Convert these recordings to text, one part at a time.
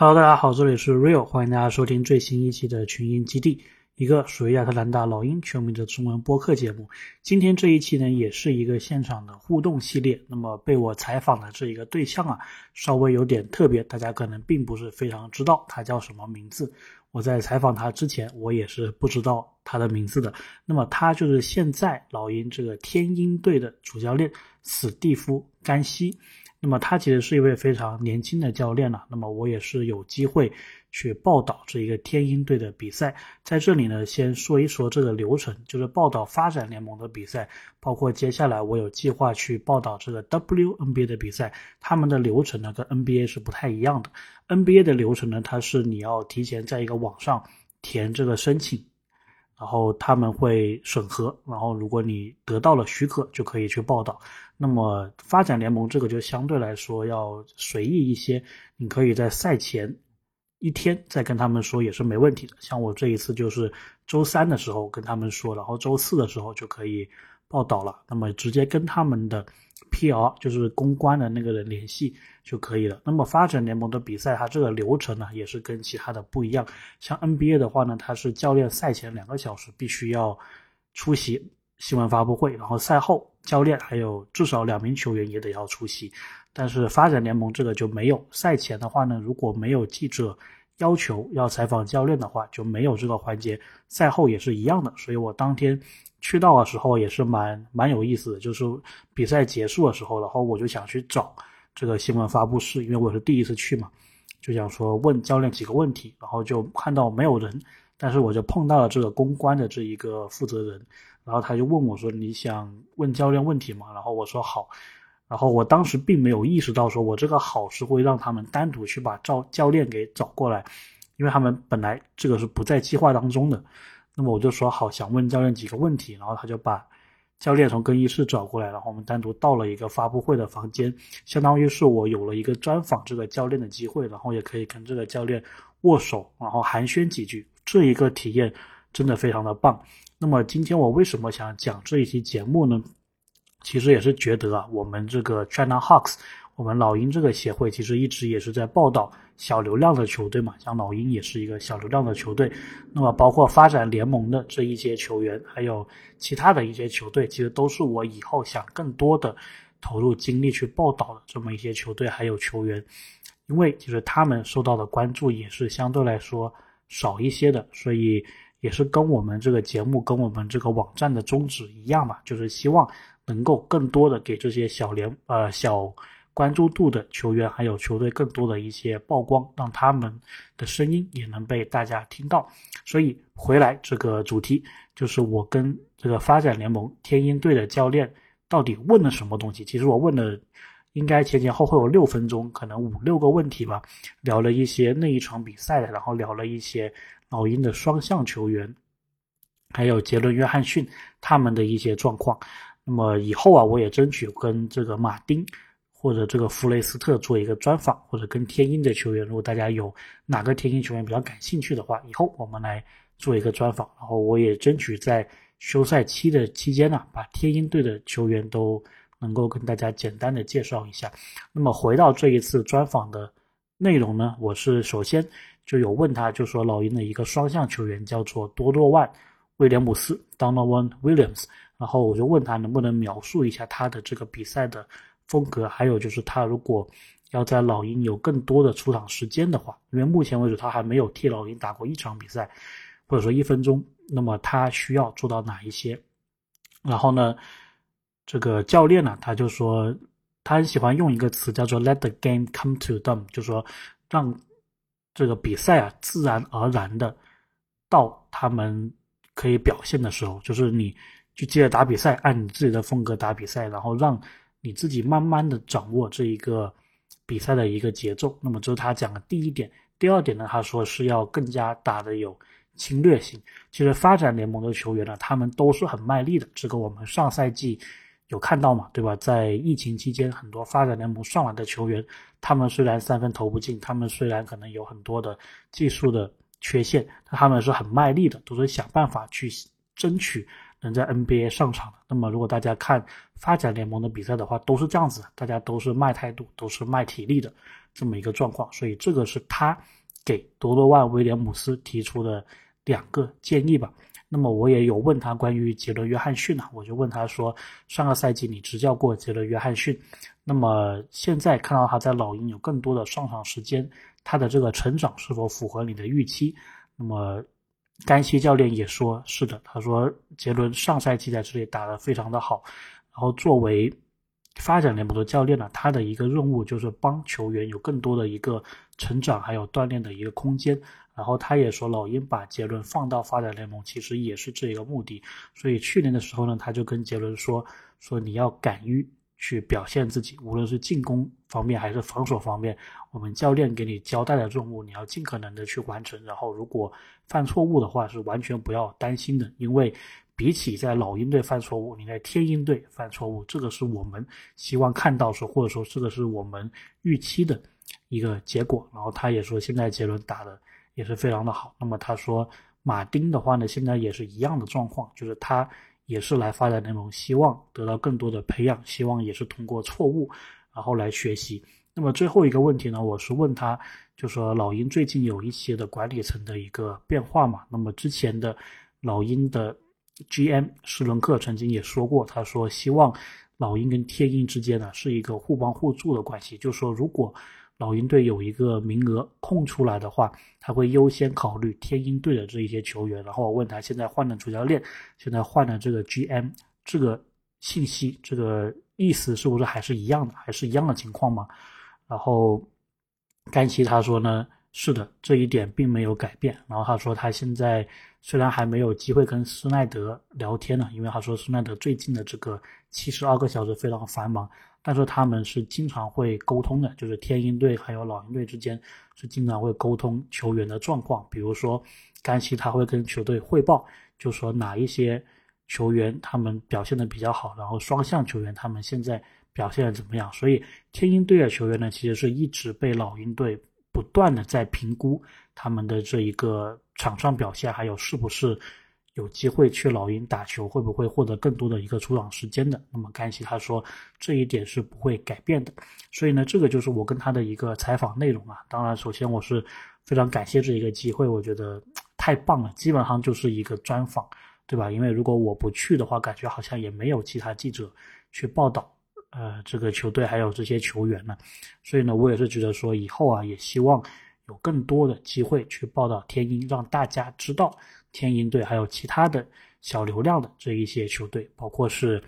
Hello，大家好，这里是 Real，欢迎大家收听最新一期的群英基地，一个属于亚特兰大老鹰球迷的中文播客节目。今天这一期呢，也是一个现场的互动系列。那么被我采访的这一个对象啊，稍微有点特别，大家可能并不是非常知道他叫什么名字。我在采访他之前，我也是不知道他的名字的。那么他就是现在老鹰这个天鹰队的主教练史蒂夫·甘西。那么他其实是一位非常年轻的教练了。那么我也是有机会去报道这一个天鹰队的比赛。在这里呢，先说一说这个流程，就是报道发展联盟的比赛，包括接下来我有计划去报道这个 WNBA 的比赛。他们的流程呢跟 NBA 是不太一样的。NBA 的流程呢，它是你要提前在一个网上填这个申请。然后他们会审核，然后如果你得到了许可，就可以去报道。那么发展联盟这个就相对来说要随意一些，你可以在赛前一天再跟他们说也是没问题的。像我这一次就是周三的时候跟他们说，然后周四的时候就可以报道了。那么直接跟他们的。P.R. 就是公关的那个人联系就可以了。那么发展联盟的比赛，它这个流程呢，也是跟其他的不一样。像 NBA 的话呢，它是教练赛前两个小时必须要出席新闻发布会，然后赛后教练还有至少两名球员也得要出席。但是发展联盟这个就没有。赛前的话呢，如果没有记者要求要采访教练的话，就没有这个环节。赛后也是一样的。所以我当天。去到的时候也是蛮蛮有意思的，就是比赛结束的时候，然后我就想去找这个新闻发布室，因为我是第一次去嘛，就想说问教练几个问题，然后就看到没有人，但是我就碰到了这个公关的这一个负责人，然后他就问我说：“你想问教练问题吗？”然后我说好，然后我当时并没有意识到说我这个好是会让他们单独去把教教练给找过来，因为他们本来这个是不在计划当中的。那么我就说好，想问教练几个问题，然后他就把教练从更衣室找过来，然后我们单独到了一个发布会的房间，相当于是我有了一个专访这个教练的机会，然后也可以跟这个教练握手，然后寒暄几句，这一个体验真的非常的棒。那么今天我为什么想讲这一期节目呢？其实也是觉得啊，我们这个 China Hawks。我们老鹰这个协会其实一直也是在报道小流量的球队嘛，像老鹰也是一个小流量的球队。那么包括发展联盟的这一些球员，还有其他的一些球队，其实都是我以后想更多的投入精力去报道的这么一些球队还有球员，因为其实他们受到的关注也是相对来说少一些的，所以也是跟我们这个节目跟我们这个网站的宗旨一样嘛，就是希望能够更多的给这些小联呃小。关注度的球员还有球队更多的一些曝光，让他们的声音也能被大家听到。所以回来这个主题就是我跟这个发展联盟天鹰队的教练到底问了什么东西？其实我问了，应该前前后后有六分钟，可能五六个问题吧，聊了一些那一场比赛的，然后聊了一些老鹰的双向球员，还有杰伦约翰逊他们的一些状况。那么以后啊，我也争取跟这个马丁。或者这个弗雷斯特做一个专访，或者跟天鹰的球员，如果大家有哪个天鹰球员比较感兴趣的话，以后我们来做一个专访。然后我也争取在休赛期的期间呢，把天鹰队的球员都能够跟大家简单的介绍一下。那么回到这一次专访的内容呢，我是首先就有问他，就说老鹰的一个双向球员叫做多诺万·威廉姆斯 （Donovan Williams），然后我就问他能不能描述一下他的这个比赛的。风格，还有就是他如果要在老鹰有更多的出场时间的话，因为目前为止他还没有替老鹰打过一场比赛，或者说一分钟，那么他需要做到哪一些？然后呢，这个教练呢，他就说他很喜欢用一个词叫做 “let the game come to them”，就说让这个比赛啊自然而然的到他们可以表现的时候，就是你去接着打比赛，按你自己的风格打比赛，然后让。你自己慢慢的掌握这一个比赛的一个节奏，那么这是他讲的第一点。第二点呢，他说是要更加打的有侵略性。其实发展联盟的球员呢，他们都是很卖力的。这个我们上赛季有看到嘛，对吧？在疫情期间，很多发展联盟上来的球员，他们虽然三分投不进，他们虽然可能有很多的技术的缺陷，但他们是很卖力的，都是想办法去争取。能在 NBA 上场的，那么如果大家看发展联盟的比赛的话，都是这样子，大家都是卖态度，都是卖体力的。这么一个状况，所以这个是他给多罗万威廉姆斯提出的两个建议吧。那么我也有问他关于杰伦约翰逊呢，我就问他说，上个赛季你执教过杰伦约翰逊，那么现在看到他在老鹰有更多的上场时间，他的这个成长是否符合你的预期？那么甘西教练也说是的，他说杰伦上赛季在这里打得非常的好，然后作为。发展联盟的教练呢，他的一个任务就是帮球员有更多的一个成长，还有锻炼的一个空间。然后他也说，老鹰把杰伦放到发展联盟，其实也是这个目的。所以去年的时候呢，他就跟杰伦说：“说你要敢于去表现自己，无论是进攻方面还是防守方面，我们教练给你交代的任务，你要尽可能的去完成。然后如果犯错误的话，是完全不要担心的，因为。”比起在老鹰队犯错误，你在天鹰队犯错误，这个是我们希望看到说，或者说这个是我们预期的一个结果。然后他也说，现在杰伦打的也是非常的好。那么他说，马丁的话呢，现在也是一样的状况，就是他也是来发展联盟，希望得到更多的培养，希望也是通过错误然后来学习。那么最后一个问题呢，我是问他，就说老鹰最近有一些的管理层的一个变化嘛？那么之前的老鹰的。G.M. 施伦克曾经也说过，他说希望老鹰跟天鹰之间呢是一个互帮互助的关系，就说如果老鹰队有一个名额空出来的话，他会优先考虑天鹰队的这一些球员。然后我问他，现在换了主教练，现在换了这个 G.M. 这个信息，这个意思是不是还是一样的，还是一样的情况吗？然后甘奇他说呢。是的，这一点并没有改变。然后他说，他现在虽然还没有机会跟施耐德聊天呢，因为他说施耐德最近的这个七十二个小时非常繁忙，但是他们是经常会沟通的，就是天鹰队还有老鹰队之间是经常会沟通球员的状况。比如说甘西他会跟球队汇报，就说哪一些球员他们表现的比较好，然后双向球员他们现在表现的怎么样。所以天鹰队的球员呢，其实是一直被老鹰队。不断的在评估他们的这一个场上表现，还有是不是有机会去老鹰打球，会不会获得更多的一个出场时间的。那么甘西他说这一点是不会改变的。所以呢，这个就是我跟他的一个采访内容啊。当然，首先我是非常感谢这一个机会，我觉得太棒了，基本上就是一个专访，对吧？因为如果我不去的话，感觉好像也没有其他记者去报道。呃，这个球队还有这些球员呢，所以呢，我也是觉得说，以后啊，也希望有更多的机会去报道天鹰，让大家知道天鹰队还有其他的小流量的这一些球队，包括是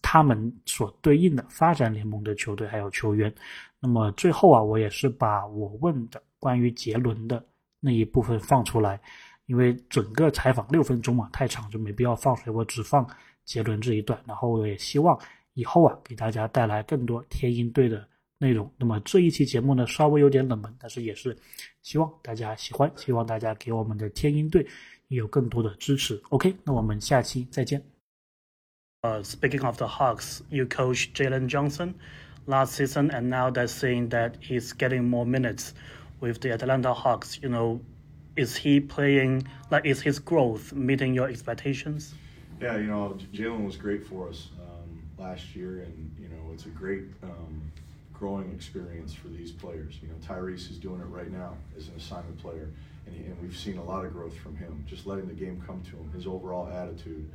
他们所对应的发展联盟的球队还有球员。那么最后啊，我也是把我问的关于杰伦的那一部分放出来，因为整个采访六分钟嘛，太长就没必要放出来，我只放杰伦这一段，然后我也希望。以后啊，给大家带来更多天鹰队的内容。那么这一期节目呢，稍微有点冷门，但是也是希望大家喜欢，希望大家给我们的天鹰队有更多的支持。OK，那我们下期再见。Uh, speaking of the Hawks, you coach Jalen Johnson last season, and now they're saying that he's getting more minutes with the Atlanta Hawks. You know, is he playing like is his growth meeting your expectations? Yeah, you know, Jalen was great for us last year, and you know it's a great um, growing experience for these players. You know, Tyrese is doing it right now as an assignment player, and, he, and we've seen a lot of growth from him. Just letting the game come to him, his overall attitude,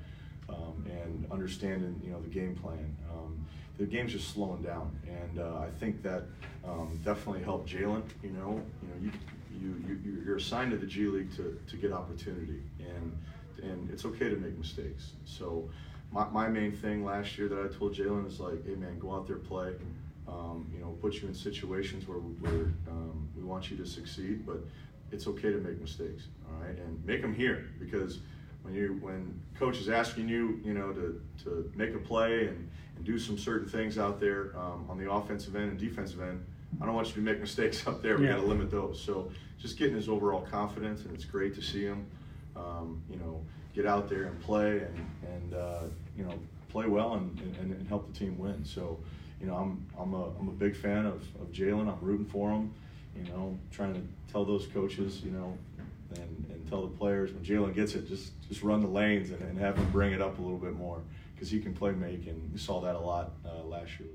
um, and understanding you know the game plan. Um, the game's just slowing down, and uh, I think that um, definitely helped Jalen. You know, you know you. You, you, you're assigned to the G League to, to get opportunity, and and it's okay to make mistakes. So my, my main thing last year that I told Jalen is like, hey man, go out there, play. Um, you know, put you in situations where, where um, we want you to succeed, but it's okay to make mistakes, all right? And make them here because when you when coach is asking you, you know, to, to make a play and, and do some certain things out there um, on the offensive end and defensive end, I don't want you to make mistakes up there. We yeah. got to limit those. So just getting his overall confidence, and it's great to see him, um, you know, get out there and play and and uh, you know play well and, and, and, help the team win. So, you know, I'm I'm a I'm a big fan of, of Jalen. I'm rooting for him. You know, trying to tell those coaches, you know, and, and tell the players when Jalen gets it, just just run the lanes and, and have him bring it up a little bit more because he can play make, and we saw that a lot uh, last year.